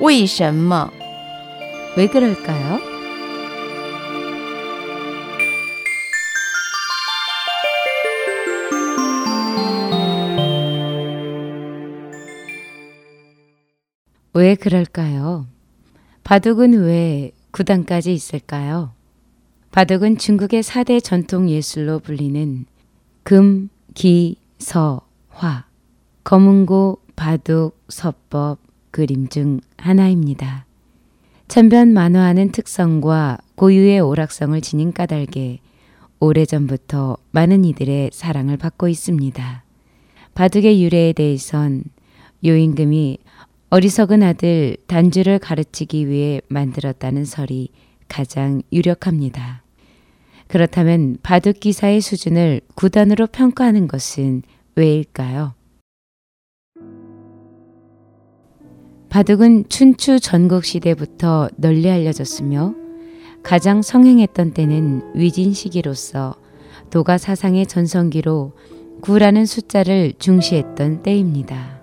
为什么? 왜 그럴까요? 왜 그럴까요? 바둑은 왜 9단까지 있을까요? 바둑은 중국의 4대 전통 예술로 불리는 금, 기, 서, 화, 검은고, 바둑, 서법, 그림 중 하나입니다. 천변 만화하는 특성과 고유의 오락성을 지닌 까닭에 오래전부터 많은 이들의 사랑을 받고 있습니다. 바둑의 유래에 대해선 요임금이 어리석은 아들 단주를 가르치기 위해 만들었다는 설이 가장 유력합니다. 그렇다면 바둑 기사의 수준을 구단으로 평가하는 것은 왜일까요? 바둑은 춘추 전국 시대부터 널리 알려졌으며 가장 성행했던 때는 위진 시기로서 도가 사상의 전성기로 구라는 숫자를 중시했던 때입니다.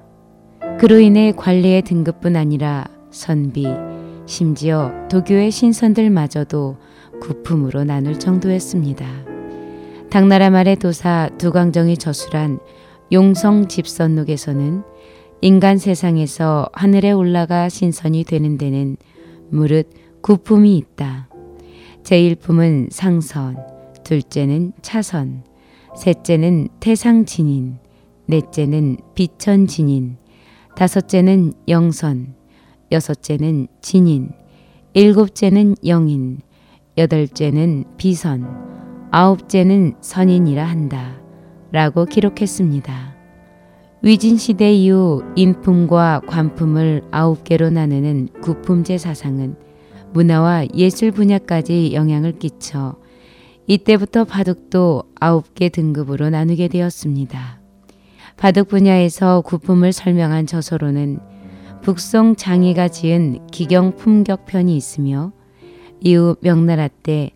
그로 인해 관리의 등급뿐 아니라 선비, 심지어 도교의 신선들마저도 구품으로 나눌 정도였습니다. 당나라 말의 도사 두광정이 저술한 용성 집선록에서는 인간 세상에서 하늘에 올라가 신선이 되는 데는 무릇 구품이 있다. 제1품은 상선, 둘째는 차선, 셋째는 태상진인, 넷째는 비천진인, 다섯째는 영선, 여섯째는 진인, 일곱째는 영인, 여덟째는 비선, 아홉째는 선인이라 한다. 라고 기록했습니다. 위진시대 이후 인품과 관품을 아홉 개로 나누는 구품제 사상은 문화와 예술 분야까지 영향을 끼쳐 이때부터 바둑도 아홉 개 등급으로 나누게 되었습니다. 바둑 분야에서 구품을 설명한 저서로는 북송 장이가 지은 기경 품격편이 있으며 이후 명나라 때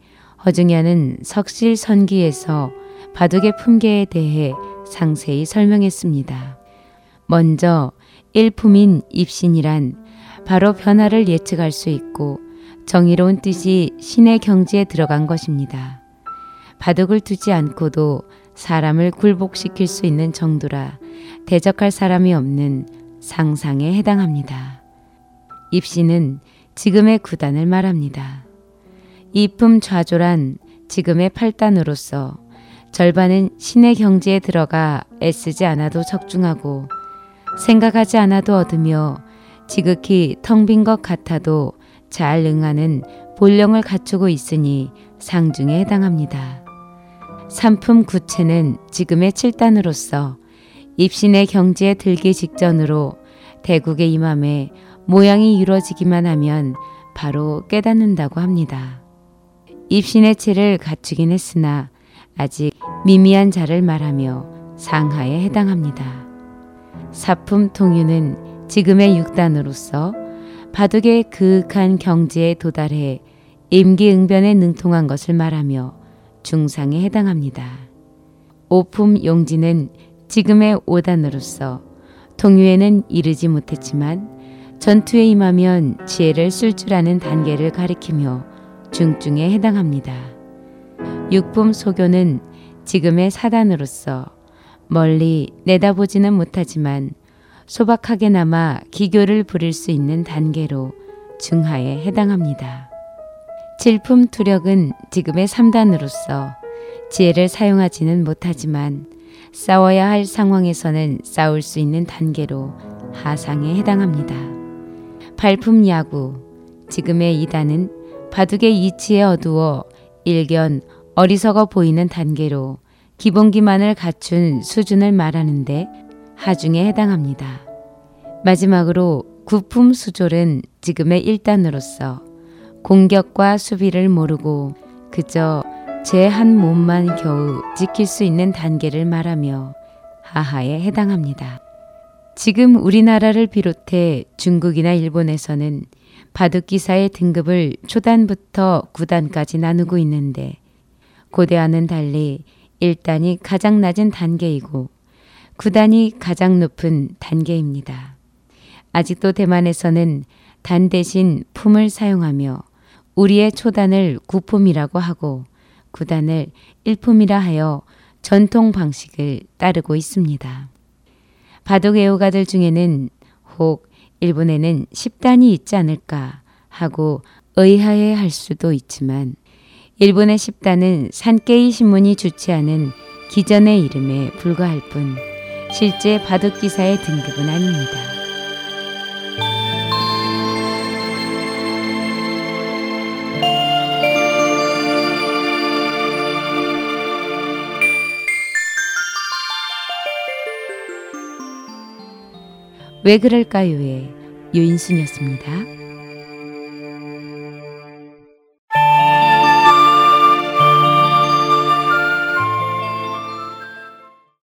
허중야는 석실 선기에서 바둑의 품계에 대해 상세히 설명했습니다. 먼저 일품인 입신이란 바로 변화를 예측할 수 있고 정의로운 뜻이 신의 경지에 들어간 것입니다. 바둑을 두지 않고도 사람을 굴복시킬 수 있는 정도라 대적할 사람이 없는 상상에 해당합니다. 입시는 지금의 구단을 말합니다. 이품 좌조란 지금의 팔단으로서 절반은 신의 경지에 들어가 애쓰지 않아도 적중하고 생각하지 않아도 얻으며 지극히 텅 빈 것 같아도 잘 응하는 본령을 갖추고 있으니 상중에 해당합니다. 삼품 구체는 지금의 7단으로서 입신의 경지에 들기 직전으로 대국의 임함에 모양이 이루어지기만 하면 바로 깨닫는다고 합니다. 입신의 체를 갖추긴 했으나 아직 미미한 자를 말하며 상하에 해당합니다. 사품 통유는 지금의 6단으로서 바둑의 그윽한 경지에 도달해 임기응변에 능통한 것을 말하며 중상에 해당합니다. 오품 용지는 지금의 5단으로서 통유에는 이르지 못했지만 전투에 임하면 지혜를 쓸 줄 아는 단계를 가리키며 중증에 해당합니다. 육품 소교는 지금의 사단으로서 멀리 내다보지는 못하지만 소박하게나마 기교를 부릴 수 있는 단계로 중하에 해당합니다. 질품 투력은 지금의 3단으로서 지혜를 사용하지는 못하지만 싸워야 할 상황에서는 싸울 수 있는 단계로 하상에 해당합니다. 발품 야구, 지금의 2단은 바둑의 이치에 어두워 일견 어리석어 보이는 단계로 기본기만을 갖춘 수준을 말하는데 하중에 해당합니다. 마지막으로 구품 수졸은 지금의 1단으로서 공격과 수비를 모르고 그저 제 한 몸만 겨우 지킬 수 있는 단계를 말하며 하하에 해당합니다. 지금 우리나라를 비롯해 중국이나 일본에서는 바둑기사의 등급을 초단부터 9단까지 나누고 있는데 고대와는 달리 1단이 가장 낮은 단계이고 9단이 가장 높은 단계입니다. 아직도 대만에서는 단 대신 품을 사용하며 우리의 초단을 구품이라고 하고 구단을 일품이라 하여 전통 방식을 따르고 있습니다. 바둑 애호가들 중에는 혹 일본에는 10단이 있지 않을까 하고 의아해 할 수도 있지만 일본의 10단은 산케이 신문이 주최하는 기전의 이름에 불과할 뿐 실제 바둑 기사의 등급은 아닙니다. 왜 그럴까요의 유인순이었습니다.